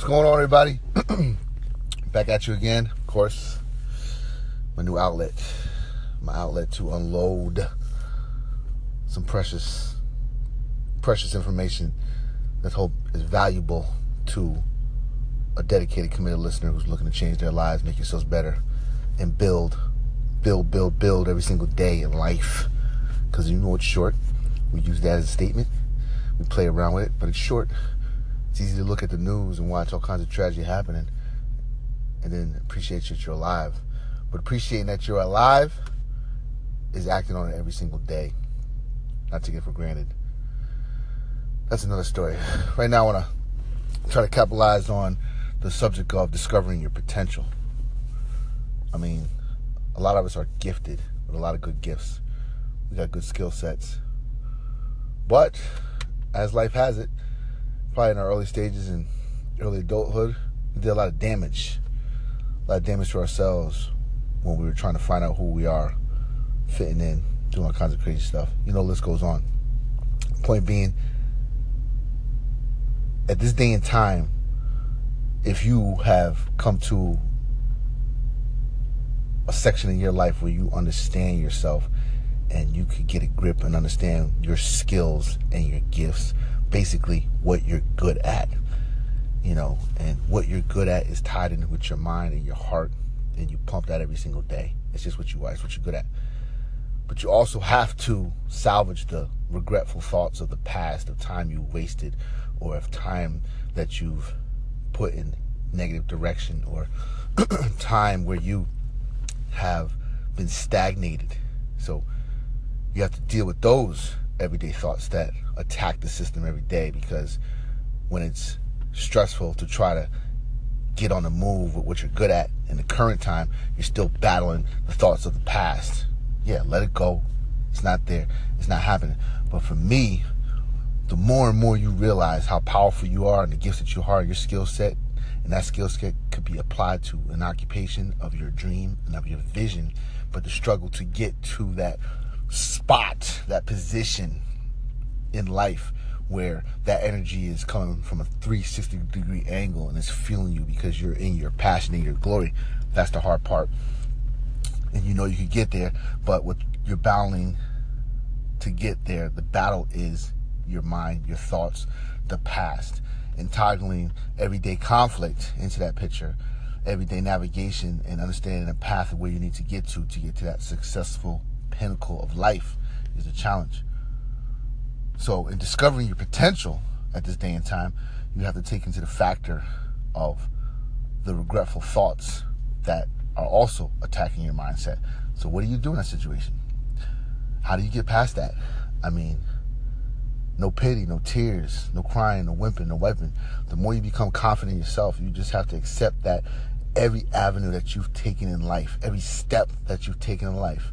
What's going on, everybody? Back at you again, of course. My new outlet, my outlet to unload some precious, precious information that hope is valuable to a dedicated, committed listener who's looking to change their lives, make yourselves better, and build, build, build, build every single day in life. Because you know it's short. We use that as a statement. We play around with it, but it's short. It's easy to look at the news and watch all kinds of tragedy happening and then appreciate that you're alive. But appreciating that you're alive is acting on it every single day, not to get for granted. That's another story. Right now, I want to try to capitalize on the subject of discovering your potential. I mean, a lot of us are gifted with a lot of good gifts. We got good skill sets. But as life has it, probably in our early stages and early adulthood, we did a lot of damage. A lot of damage to ourselves when we were trying to find out who we are, fitting in, doing all kinds of crazy stuff. You know, list goes on. Point being, at this day and time, if you have come to a section in your life where you understand yourself and you could get a grip and understand your skills and your gifts basically what you're good at you know and what you're good at is tied in with your mind and your heart and you pump that every single day. It's just what you are it's what you're good at. But you also have to salvage the regretful thoughts of the past of time you wasted or of time that you've put in negative direction or time where you have been stagnated. So you have to deal with those everyday thoughts that attack the system every day because when it's stressful to try to get on the move with what you're good at in the current time, you're still battling the thoughts of the past. Yeah, let it go. It's not there. It's not happening. But for me, the more and more you realize how powerful you are and the gifts that you are, your skill set, and that skill set could be applied to an occupation of your dream and of your vision. But the struggle to get to that spot, that position in life where that energy is coming from a 360 degree angle and it's feeling you because you're in your passion and your glory. That's the hard part. And you know you can get there, but what you're battling to get there, the battle is your mind, your thoughts, the past, and toggling everyday conflict into that picture, everyday navigation, and understanding the path of where you need to get to to get to that successful pinnacle of life is a challenge. So, in discovering your potential at this day and time, you have to take into the factor of the regretful thoughts that are also attacking your mindset. So, what do you do in that situation? How do you get past that? I mean, no pity, no tears, no crying, no whimpering, no weapon. The more you become confident in yourself, you just have to accept that every avenue that you've taken in life, every step that you've taken in life,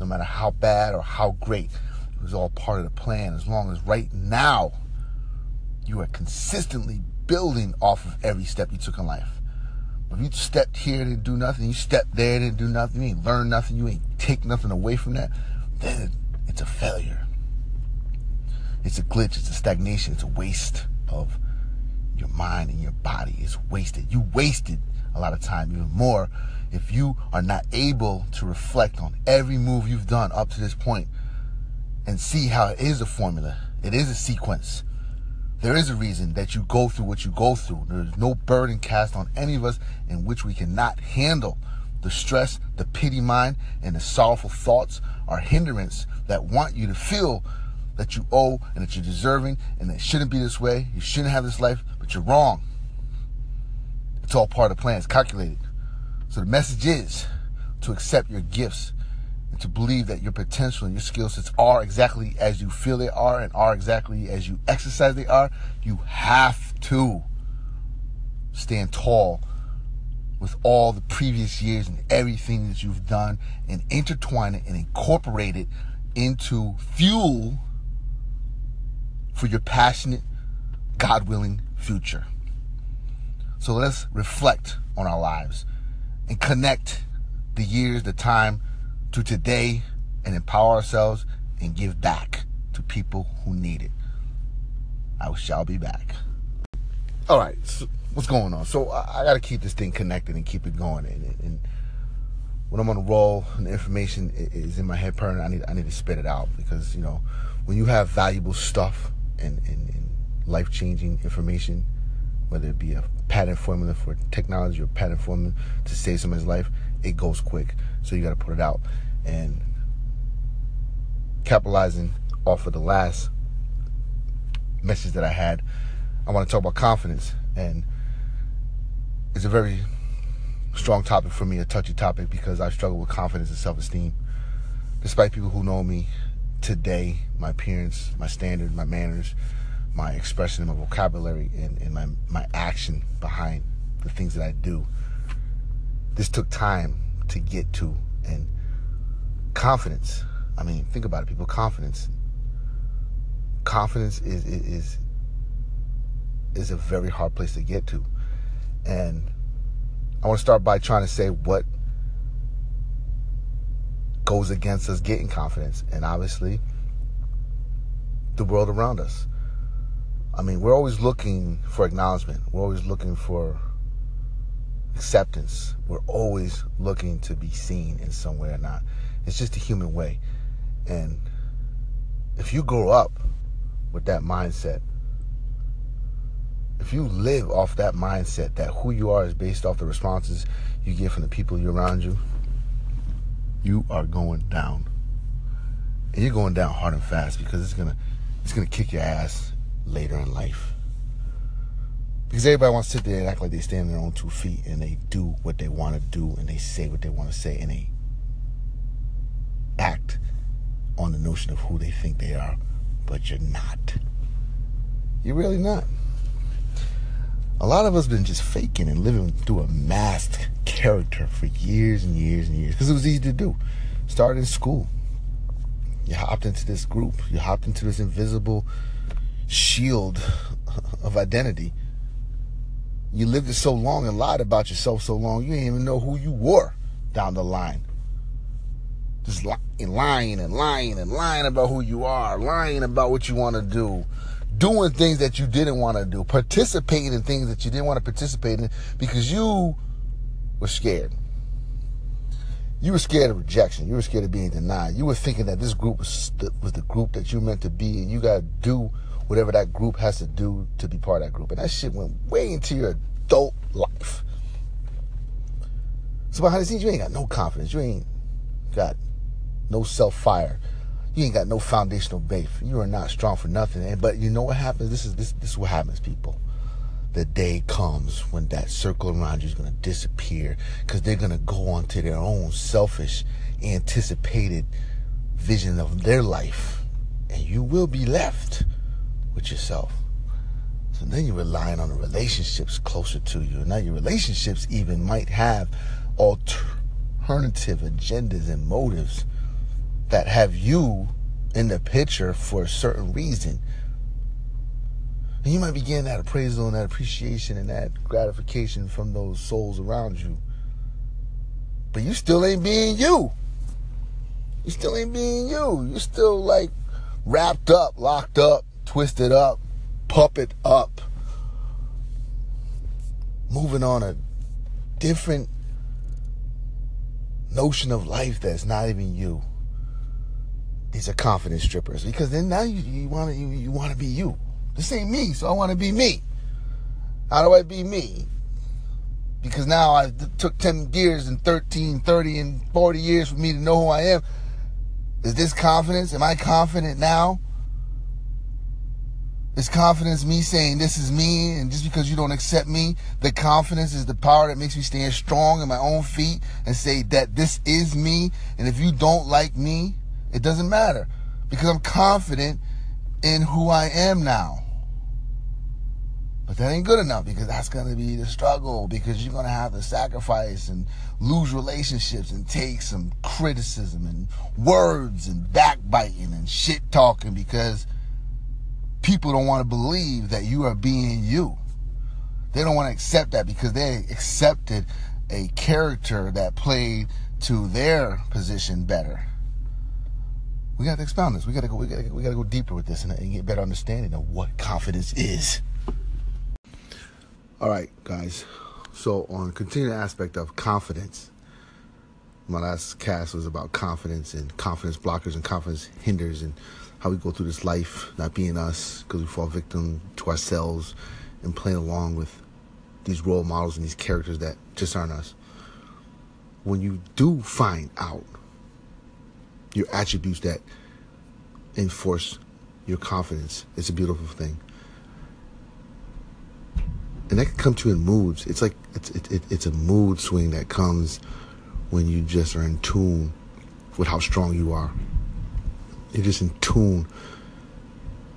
no matter how bad or how great, it was all part of the plan. As long as right now you are consistently building off of every step you took in life. If you stepped here and didn't do nothing, you stepped there and didn't do nothing, you ain't learned nothing, you ain't take nothing away from that, then it's a failure. It's a glitch, it's a stagnation, it's a waste of your mind and your body. It's wasted. You wasted a lot of time, even more, if you are not able to reflect on every move you've done up to this point and see how it is a formula, it is a sequence. There is a reason that you go through what you go through. There's no burden cast on any of us in which we cannot handle. The stress, the pity mind, and the sorrowful thoughts are hindrance that want you to feel that you owe and that you're deserving and that it shouldn't be this way. You shouldn't have this life, but you're wrong. It's all part of the plan. It's calculated. So the message is to accept your gifts and to believe that your potential and your skill sets are exactly as you feel they are and are exactly as you exercise they are. You have to stand tall with all the previous years and everything that you've done and intertwine it and incorporate it into fuel for your passionate, God willing future. So let's reflect on our lives and connect the years, the time to today and empower ourselves and give back to people who need it. I shall be back. all right, so what's going on? So I, I got to keep this thing connected and keep it going. And, and, when I'm on a roll and the information is in my head permanent, I need I need to spit it out because you know when you have valuable stuff and, and, and life changing information, whether it be a patent formula for technology or patent formula to save someone's life, it goes quick. So you got to put it out and capitalizing off of the last message that I had. I want to talk about confidence and it's a very strong topic for me, a touchy topic because I struggle with confidence and self-esteem. Despite people who know me today, my appearance, my standard, my manners, my expression, and my vocabulary, and, and my, my action behind the things that I do. This took time to get to. And confidence, I mean, think about it, people. Confidence. Confidence is, is, is a very hard place to get to. And I want to start by trying to say what goes against us getting confidence. And obviously, the world around us. I mean, we're always looking for acknowledgement. We're always looking for acceptance. We're always looking to be seen in some way or not. It's just a human way. And if you grow up with that mindset, if you live off that mindset that who you are is based off the responses you get from the people you around you, you are going down. And you're going down hard and fast because it's gonna it's gonna kick your ass later in life. Because everybody wants to sit there and act like they stand on their own two feet and they do what they want to do and they say what they want to say and they act on the notion of who they think they are, but you're not. You're really not. A lot of us been just faking and living through a masked character for years and years and years because it was easy to do. Started in school. You hopped into this group. You hopped into this invisible shield of identity. You lived it so long and lied about yourself so long, you didn't even know who you were down the line. Just lying and lying and lying about who you are, lying about what you want to do, doing things that you didn't want to do, participating in things that you didn't want to participate in because you were scared. You were scared of rejection. You were scared of being denied. You were thinking that this group was the, was the group that you meant to be, and you got to do whatever that group has to do to be part of that group. And that shit went way into your adult life. So behind the scenes, you ain't got no confidence. You ain't got no self fire. You ain't got no foundational base. You are not strong for nothing. And but you know what happens? This is this this is what happens, people. The day comes when that circle around you is gonna disappear because they're gonna go on to their own selfish, anticipated vision of their life, and you will be left with yourself. So then you're relying on the relationships closer to you. Now your relationships even might have alternative agendas and motives that have you in the picture for a certain reason. And you might be getting that appraisal and that appreciation and that gratification from those souls around you. But you still ain't being you. You still ain't being you. You're still like wrapped up, locked up, twisted up, puppet up, moving on a different notion of life that's not even you these are confidence strippers because then now you, you want to you, you want to be you. This ain't me, so I want to be me. How do I be me? Because now I took 10 years and 13, 30, and 40 years for me to know who I am. Is this confidence? Am I confident now? Is confidence me saying this is me and just because you don't accept me, the confidence is the power that makes me stand strong in my own feet and say that this is me. And if you don't like me, it doesn't matter because I'm confident in who I am now. But that ain't good enough because that's going to be the struggle because you're going to have to sacrifice and lose relationships and take some criticism and words and backbiting and shit talking because people don't want to believe that you are being you. They don't want to accept that because they accepted a character that played to their position better we got to expound this. We got to go. We got to. We got to go deeper with this and, and, get better understanding of what confidence is. All right, guys. So on continuing aspect of confidence, my last cast was about confidence and confidence blockers and confidence hinders and how we go through this life not being us because we fall victim to ourselves and playing along with these role models and these characters that just aren't us. When you do find out your attributes that enforce your confidence, it's a beautiful thing. And that can come to in moods. It's like it's it, it, it's a mood swing that comes when you just are in tune with how strong you are. You're just in tune.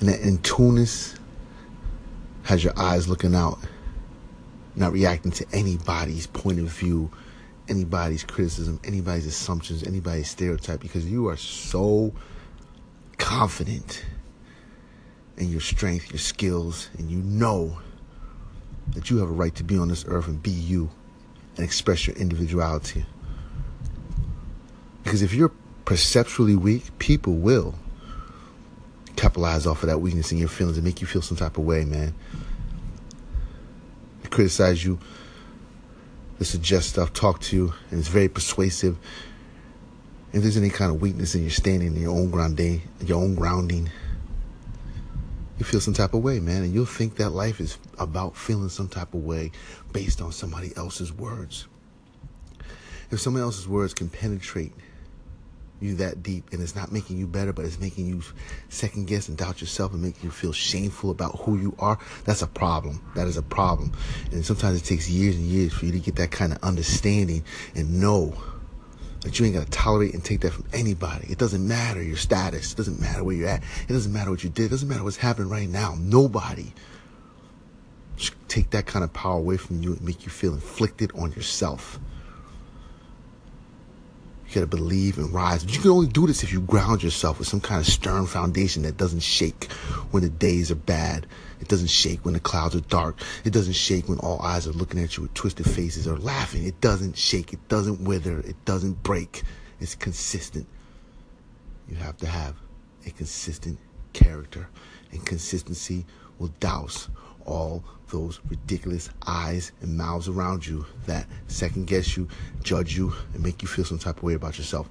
And that in tuneness has your eyes looking out, not reacting to anybody's point of view, anybody's criticism, anybody's assumptions, anybody's stereotype, because you are so confident in your strength, your skills, and you know that you have a right to be on this earth and be you and express your individuality. Because if you're perceptually weak, people will capitalize off of that weakness in your feelings and make you feel some type of way, man. They criticize you, they suggest stuff, talk to you, and it's very persuasive. If there's any kind of weakness in your standing, in your own grounding, your own grounding, you feel some type of way, man, and you'll think that life is about feeling some type of way based on somebody else's words. If somebody else's words can penetrate you that deep and it's not making you better, but it's making you second guess and doubt yourself and make you feel shameful about who you are, that's a problem. That is a problem. And sometimes it takes years and years for you to get that kind of understanding and know that you ain't got to tolerate and take that from anybody. It doesn't matter your status. It doesn't matter where you're at. It doesn't matter what you did. It doesn't matter what's happening right now. Nobody should take that kind of power away from you and make you feel inflicted on yourself. You gotta believe and rise. But you can only do this if you ground yourself with some kind of stern foundation that doesn't shake when the days are bad. It doesn't shake when the clouds are dark. It doesn't shake when all eyes are looking at you with twisted faces or laughing. It doesn't shake. It doesn't wither. It doesn't break. It's consistent. You have to have a consistent character, and consistency will douse all those ridiculous eyes and mouths around you that second guess you, judge you, and make you feel some type of way about yourself.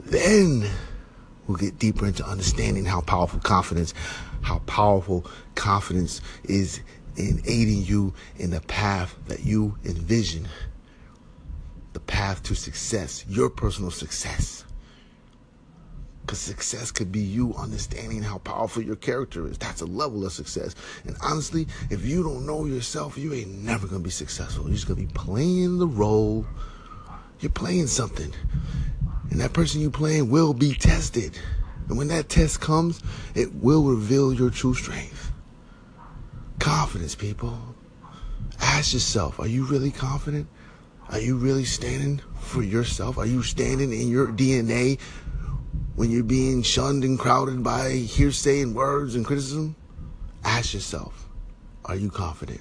Then we'll get deeper into understanding how powerful confidence, how powerful confidence is in aiding you in the path that you envision, the path to success, your personal success. Because success could be you understanding how powerful your character is. That's a level of success. And honestly, if you don't know yourself, you ain't never going to be successful. You're just going to be playing the role. You're playing something. And that person you're playing will be tested. And when that test comes, it will reveal your true strength. Confidence, people. Ask yourself, are you really confident? Are you really standing for yourself? Are you standing in your DNA when you're being shunned and crowded by hearsay and words and criticism, ask yourself, are you confident?